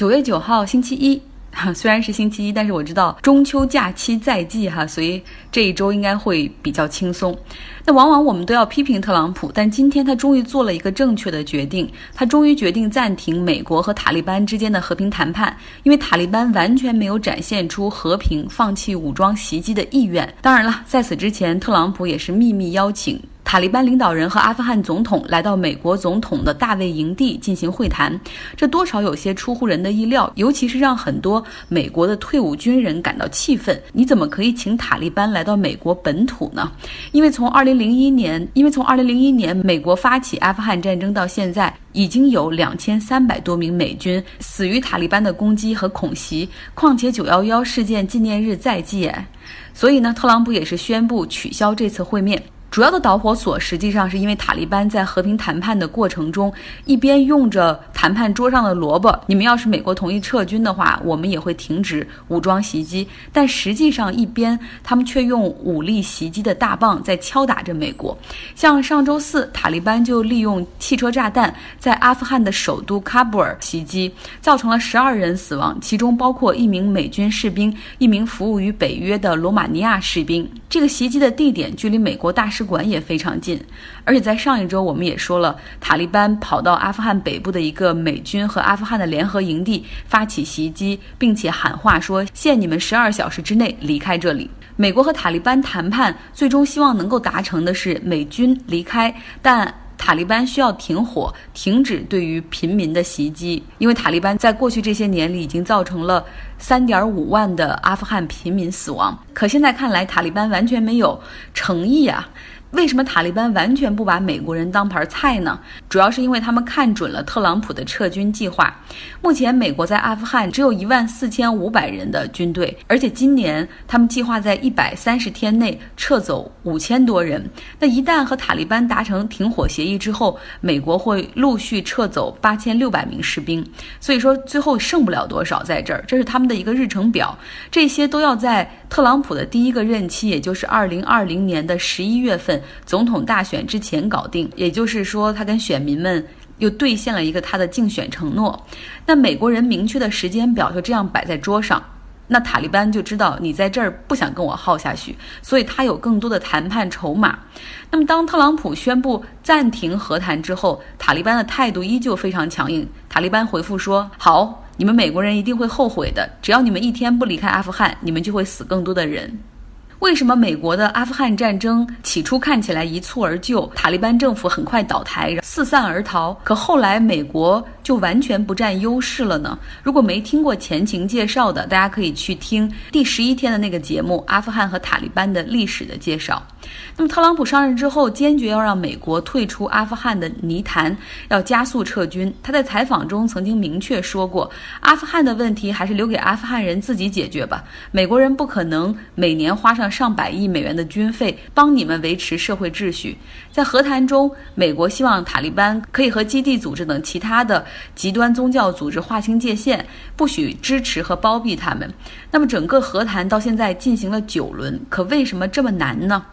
九月九号，星期一。虽然是星期一，但是我知道中秋假期在即哈，所以这一周应该会比较轻松。那往往我们都要批评特朗普，但今天他终于做了一个正确的决定，他终于决定暂停美国和塔利班之间的和平谈判，因为塔利班完全没有展现出和平、放弃武装袭击的意愿。当然了，在此之前，特朗普也是秘密邀请。塔利班领导人和阿富汗总统来到美国总统的大卫营地进行会谈，这多少有些出乎人的意料，尤其是让很多美国的退伍军人感到气愤。你怎么可以请塔利班来到美国本土呢？因为从2001年，因为从2001年美国发起阿富汗战争到现在，已经有两千三百多名美军死于塔利班的攻击和恐袭。况且911事件纪念日在即，所以呢，特朗普也是宣布取消这次会面。主要的导火索实际上是因为塔利班在和平谈判的过程中，一边用着谈判桌上的萝卜，你们要是美国同意撤军的话，我们也会停止武装袭击。但实际上一边他们却用武力袭击的大棒在敲打着美国。像上周四，塔利班就利用汽车炸弹在阿富汗的首都喀布尔袭击，造成了十二人死亡，其中包括一名美军士兵、一名服务于北约的罗马尼亚士兵。这个袭击的地点距离美国大使。使馆也非常近，而且在上一周我们也说了，塔利班跑到阿富汗北部的一个美军和阿富汗的联合营地发起袭击，并且喊话说：“限你们十二小时之内离开这里。”美国和塔利班谈判最终希望能够达成的是美军离开，但塔利班需要停火，停止对于平民的袭击，因为塔利班在过去这些年里已经造成了三点五万的阿富汗平民死亡。可现在看来，塔利班完全没有诚意啊。为什么塔利班完全不把美国人当盘菜呢？主要是因为他们看准了特朗普的撤军计划。目前，美国在阿富汗只有一万四千五百人的军队，而且今年他们计划在一百三十天内撤走五千多人。那一旦和塔利班达成停火协议之后，美国会陆续撤走八千六百名士兵。所以说，最后剩不了多少在这儿。这是他们的一个日程表，这些都要在特朗普的第一个任期，也就是二零二零年的十一月份。总统大选之前搞定，也就是说，他跟选民们又兑现了一个他的竞选承诺。那美国人明确的时间表就这样摆在桌上，那塔利班就知道你在这儿不想跟我耗下去，所以他有更多的谈判筹码。那么，当特朗普宣布暂停和谈之后，塔利班的态度依旧非常强硬。塔利班回复说：“好，你们美国人一定会后悔的，只要你们一天不离开阿富汗，你们就会死更多的人。”为什么美国的阿富汗战争起初看起来一蹴而就，塔利班政府很快倒台，四散而逃？可后来美国就完全不占优势了呢？如果没听过前情介绍的，大家可以去听第十一天的那个节目《阿富汗和塔利班的历史的介绍》。那么特朗普上任之后，坚决要让美国退出阿富汗的泥潭，要加速撤军。他在采访中曾经明确说过：“阿富汗的问题还是留给阿富汗人自己解决吧，美国人不可能每年花上。”上百亿美元的军费帮你们维持社会秩序，在和谈中，美国希望塔利班可以和基地组织等其他的极端宗教组织划清界限，不许支持和包庇他们。那么，整个和谈到现在进行了九轮，可为什么这么难呢？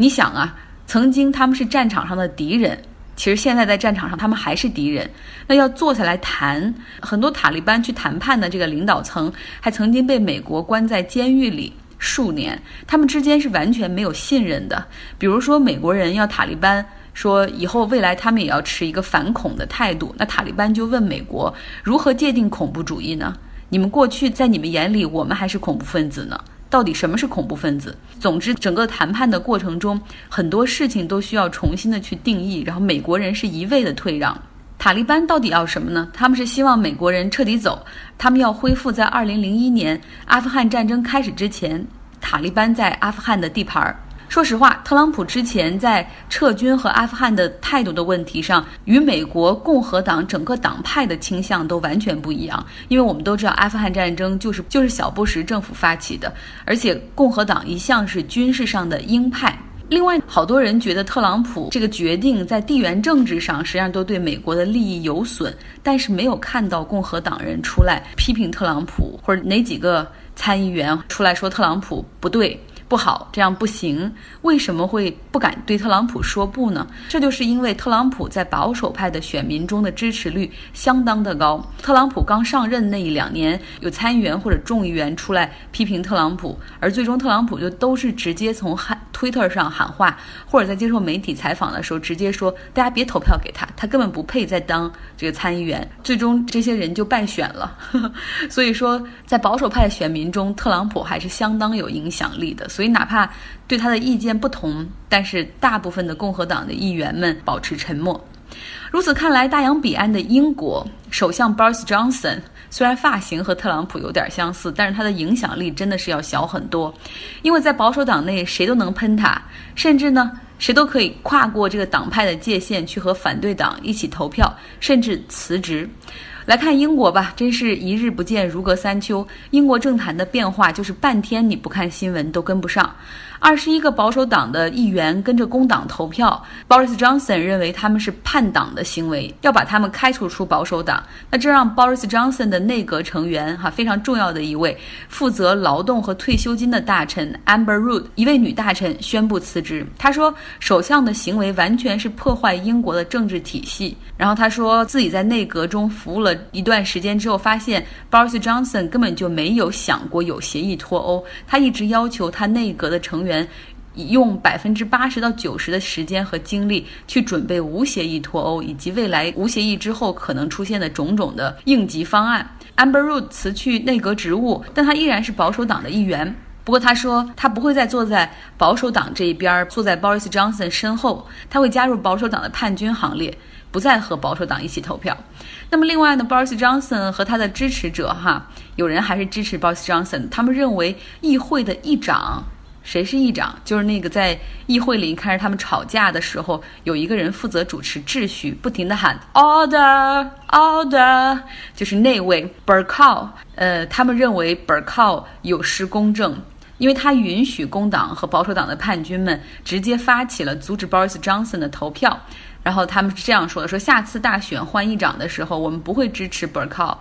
你想啊，曾经他们是战场上的敌人，其实现在在战场上他们还是敌人。那要坐下来谈，很多塔利班去谈判的这个领导层还曾经被美国关在监狱里。数年，他们之间是完全没有信任的。比如说，美国人要塔利班说以后未来他们也要持一个反恐的态度，那塔利班就问美国如何界定恐怖主义呢？你们过去在你们眼里，我们还是恐怖分子呢？到底什么是恐怖分子？总之，整个谈判的过程中，很多事情都需要重新的去定义。然后，美国人是一味的退让。塔利班到底要什么呢？他们是希望美国人彻底走，他们要恢复在二零零一年阿富汗战争开始之前，塔利班在阿富汗的地盘儿。说实话，特朗普之前在撤军和阿富汗的态度的问题上，与美国共和党整个党派的倾向都完全不一样。因为我们都知道，阿富汗战争就是就是小布什政府发起的，而且共和党一向是军事上的鹰派。另外，好多人觉得特朗普这个决定在地缘政治上实际上都对美国的利益有损，但是没有看到共和党人出来批评特朗普，或者哪几个参议员出来说特朗普不对。不好，这样不行。为什么会不敢对特朗普说不呢？这就是因为特朗普在保守派的选民中的支持率相当的高。特朗普刚上任那一两年，有参议员或者众议员出来批评特朗普，而最终特朗普就都是直接从喊推特上喊话，或者在接受媒体采访的时候直接说：“大家别投票给他，他根本不配再当这个参议员。”最终这些人就败选了。所以说，在保守派的选民中，特朗普还是相当有影响力的。所以，哪怕对他的意见不同，但是大部分的共和党的议员们保持沉默。如此看来，大洋彼岸的英国首相 Boris Johnson 虽然发型和特朗普有点相似，但是他的影响力真的是要小很多。因为在保守党内，谁都能喷他，甚至呢，谁都可以跨过这个党派的界限去和反对党一起投票，甚至辞职。来看英国吧，真是一日不见如隔三秋。英国政坛的变化就是半天你不看新闻都跟不上。二十一个保守党的议员跟着工党投票，Boris Johnson 认为他们是叛党的行为，要把他们开除出保守党。那这让 Boris Johnson 的内阁成员哈非常重要的一位负责劳动和退休金的大臣 Amber Rudd 一位女大臣宣布辞职。他说，首相的行为完全是破坏英国的政治体系。然后他说自己在内阁中服务了一段时间之后，发现 Boris Johnson 根本就没有想过有协议脱欧。他一直要求他内阁的成员。用百分之八十到九十的时间和精力去准备无协议脱欧，以及未来无协议之后可能出现的种种的应急方案。Amber Rudd 辞去内阁职务，但他依然是保守党的一员。不过他说他不会再坐在保守党这一边，坐在 Boris Johnson 身后，他会加入保守党的叛军行列，不再和保守党一起投票。那么另外呢，Boris Johnson 和他的支持者哈，有人还是支持 Boris Johnson，他们认为议会的议长。谁是议长？就是那个在议会里看着他们吵架的时候，有一个人负责主持秩序，不停的喊 order order，就是那位 Bercow。呃，他们认为 Bercow 有失公正，因为他允许工党和保守党的叛军们直接发起了阻止 Boris Johnson 的投票。然后他们是这样说的：说下次大选换议长的时候，我们不会支持 b 靠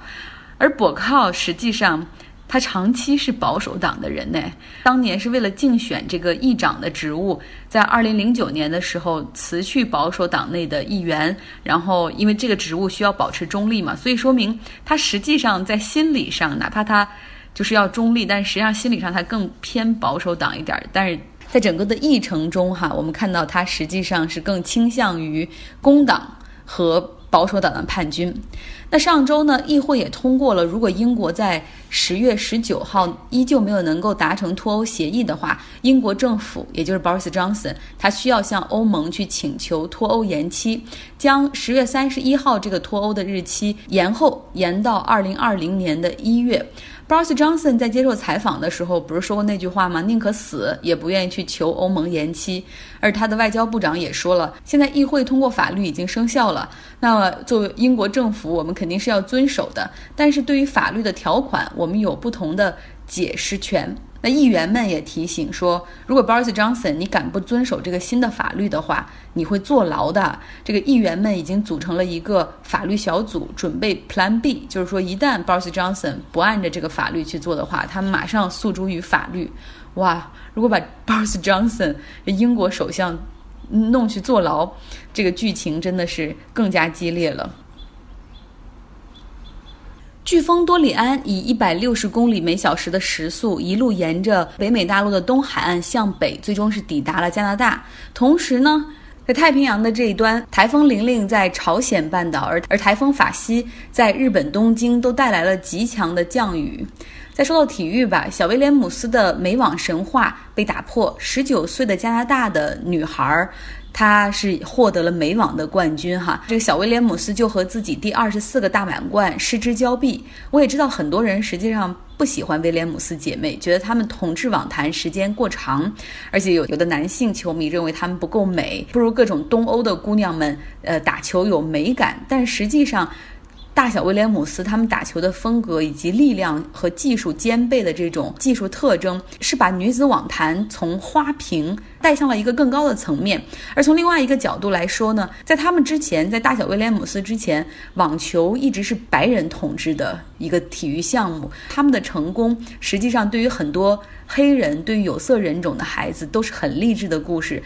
而 b 靠实际上。他长期是保守党的人呢，当年是为了竞选这个议长的职务，在二零零九年的时候辞去保守党内的议员，然后因为这个职务需要保持中立嘛，所以说明他实际上在心理上，哪怕他就是要中立，但实际上心理上他更偏保守党一点。但是在整个的议程中，哈，我们看到他实际上是更倾向于工党和保守党的叛军。那上周呢，议会也通过了，如果英国在十月十九号依旧没有能够达成脱欧协议的话，英国政府也就是 Boris Johnson，他需要向欧盟去请求脱欧延期，将十月三十一号这个脱欧的日期延后，延到二零二零年的一月。Boris Johnson 在接受采访的时候，不是说过那句话吗？宁可死也不愿意去求欧盟延期。而他的外交部长也说了，现在议会通过法律已经生效了，那么作为英国政府，我们肯定是要遵守的。但是对于法律的条款，我们有不同的解释权。那议员们也提醒说，如果 Boris Johnson 你敢不遵守这个新的法律的话，你会坐牢的。这个议员们已经组成了一个法律小组，准备 Plan B，就是说一旦 Boris Johnson 不按着这个法律去做的话，他们马上诉诸于法律。哇，如果把 Boris Johnson 英国首相弄去坐牢，这个剧情真的是更加激烈了。飓风多里安以一百六十公里每小时的时速，一路沿着北美大陆的东海岸向北，最终是抵达了加拿大。同时呢，在太平洋的这一端，台风玲玲在朝鲜半岛，而而台风法西在日本东京都带来了极强的降雨。再说到体育吧，小威廉姆斯的美网神话被打破，十九岁的加拿大的女孩。他是获得了美网的冠军哈，这个小威廉姆斯就和自己第二十四个大满贯失之交臂。我也知道很多人实际上不喜欢威廉姆斯姐妹，觉得她们统治网坛时间过长，而且有有的男性球迷认为她们不够美，不如各种东欧的姑娘们呃打球有美感。但实际上。大小威廉姆斯他们打球的风格以及力量和技术兼备的这种技术特征，是把女子网坛从花瓶带向了一个更高的层面。而从另外一个角度来说呢，在他们之前，在大小威廉姆斯之前，网球一直是白人统治的一个体育项目。他们的成功，实际上对于很多黑人、对于有色人种的孩子都是很励志的故事。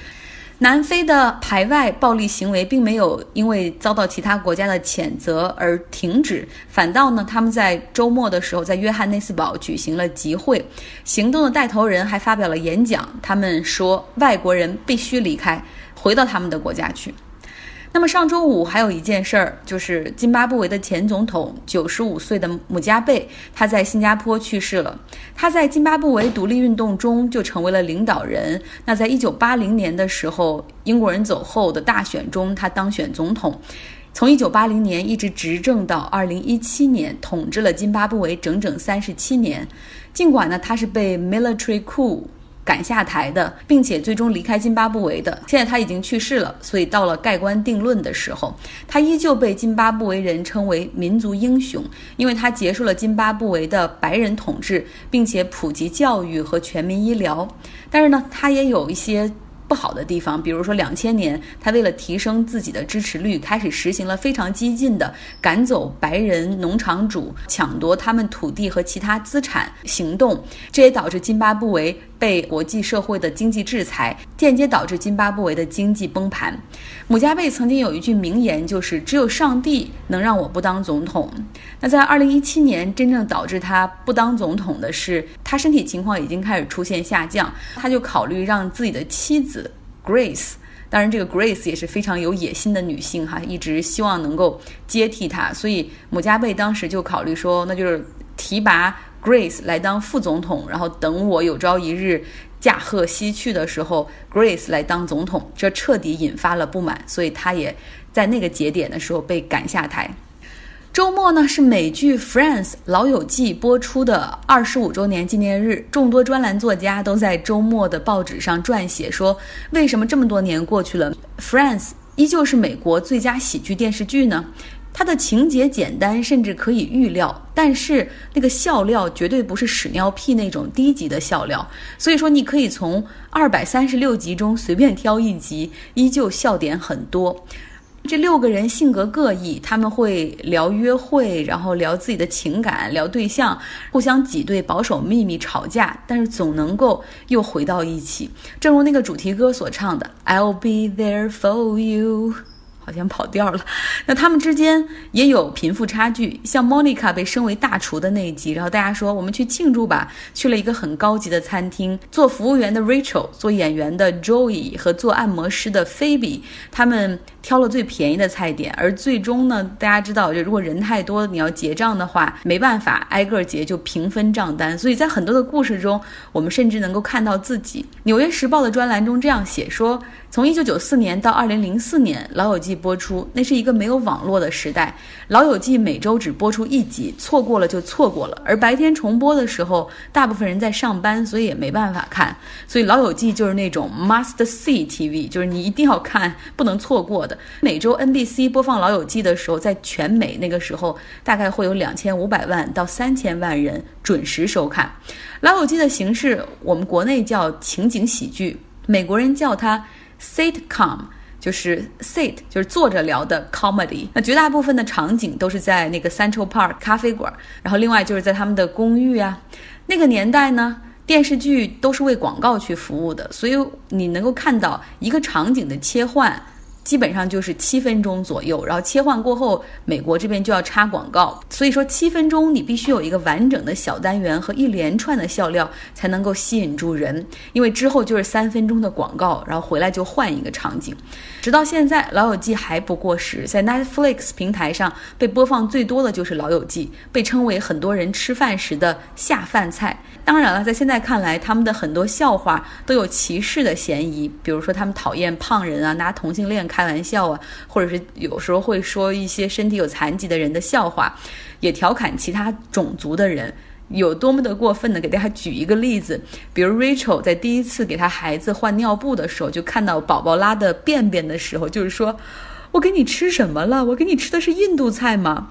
南非的排外暴力行为并没有因为遭到其他国家的谴责而停止，反倒呢，他们在周末的时候在约翰内斯堡举行了集会，行动的带头人还发表了演讲，他们说外国人必须离开，回到他们的国家去。那么上周五还有一件事儿，就是津巴布韦的前总统九十五岁的姆加贝，他在新加坡去世了。他在津巴布韦独立运动中就成为了领导人。那在一九八零年的时候，英国人走后的大选中，他当选总统，从一九八零年一直执政到二零一七年，统治了津巴布韦整整三十七年。尽管呢，他是被 military coup。赶下台的，并且最终离开津巴布韦的。现在他已经去世了，所以到了盖棺定论的时候，他依旧被津巴布韦人称为民族英雄，因为他结束了津巴布韦的白人统治，并且普及教育和全民医疗。但是呢，他也有一些。不好的地方，比如说两千年，他为了提升自己的支持率，开始实行了非常激进的赶走白人农场主、抢夺他们土地和其他资产行动，这也导致津巴布韦被国际社会的经济制裁，间接导致津巴布韦的经济崩盘。姆加贝曾经有一句名言，就是“只有上帝能让我不当总统”。那在二零一七年，真正导致他不当总统的是，他身体情况已经开始出现下降，他就考虑让自己的妻子。Grace，当然，这个 Grace 也是非常有野心的女性哈，一直希望能够接替她，所以姆加贝当时就考虑说，那就是提拔 Grace 来当副总统，然后等我有朝一日驾鹤西去的时候，Grace 来当总统，这彻底引发了不满，所以他也在那个节点的时候被赶下台。周末呢是美剧《Friends》老友记播出的二十五周年纪念日，众多专栏作家都在周末的报纸上撰写说，为什么这么多年过去了，《Friends》依旧是美国最佳喜剧电视剧呢？它的情节简单，甚至可以预料，但是那个笑料绝对不是屎尿屁那种低级的笑料，所以说你可以从二百三十六集中随便挑一集，依旧笑点很多。这六个人性格各异，他们会聊约会，然后聊自己的情感，聊对象，互相挤兑、保守秘密、吵架，但是总能够又回到一起。正如那个主题歌所唱的：“I'll be there for you。”好像跑调了。那他们之间也有贫富差距，像 Monica 被升为大厨的那一集，然后大家说我们去庆祝吧，去了一个很高级的餐厅。做服务员的 Rachel，做演员的 Joey 和做按摩师的 Phoebe，他们挑了最便宜的菜点。而最终呢，大家知道，就如果人太多，你要结账的话，没办法挨个结，就平分账单。所以在很多的故事中，我们甚至能够看到自己。纽约时报的专栏中这样写说。从一九九四年到二零零四年，《老友记》播出，那是一个没有网络的时代，《老友记》每周只播出一集，错过了就错过了。而白天重播的时候，大部分人在上班，所以也没办法看。所以《老友记》就是那种 must see TV，就是你一定要看，不能错过的。每周 NBC 播放《老友记》的时候，在全美那个时候，大概会有两千五百万到三千万人准时收看《老友记》的形式，我们国内叫情景喜剧，美国人叫它。Sitcom 就是 sit 就是坐着聊的 comedy，那绝大部分的场景都是在那个 Central Park 咖啡馆，然后另外就是在他们的公寓啊。那个年代呢，电视剧都是为广告去服务的，所以你能够看到一个场景的切换。基本上就是七分钟左右，然后切换过后，美国这边就要插广告，所以说七分钟你必须有一个完整的小单元和一连串的笑料才能够吸引住人，因为之后就是三分钟的广告，然后回来就换一个场景。直到现在，《老友记》还不过时，在 Netflix 平台上被播放最多的就是《老友记》，被称为很多人吃饭时的下饭菜。当然了，在现在看来，他们的很多笑话都有歧视的嫌疑，比如说他们讨厌胖人啊，拿同性恋开玩笑啊，或者是有时候会说一些身体有残疾的人的笑话，也调侃其他种族的人，有多么的过分呢？给大家举一个例子，比如 Rachel 在第一次给他孩子换尿布的时候，就看到宝宝拉的便便的时候，就是说：“我给你吃什么了？我给你吃的是印度菜吗？”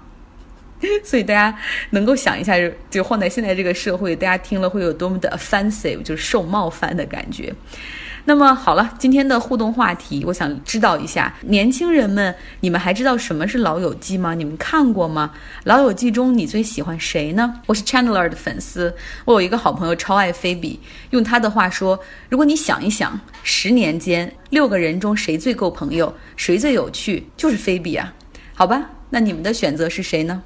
所以大家能够想一下，就放在现在这个社会，大家听了会有多么的 offensive，就是受冒犯的感觉。那么好了，今天的互动话题，我想知道一下，年轻人们，你们还知道什么是《老友记》吗？你们看过吗？《老友记》中你最喜欢谁呢？我是 Chandler 的粉丝，我有一个好朋友超爱菲比，用他的话说，如果你想一想，十年间六个人中谁最够朋友，谁最有趣，就是菲比啊。好吧，那你们的选择是谁呢？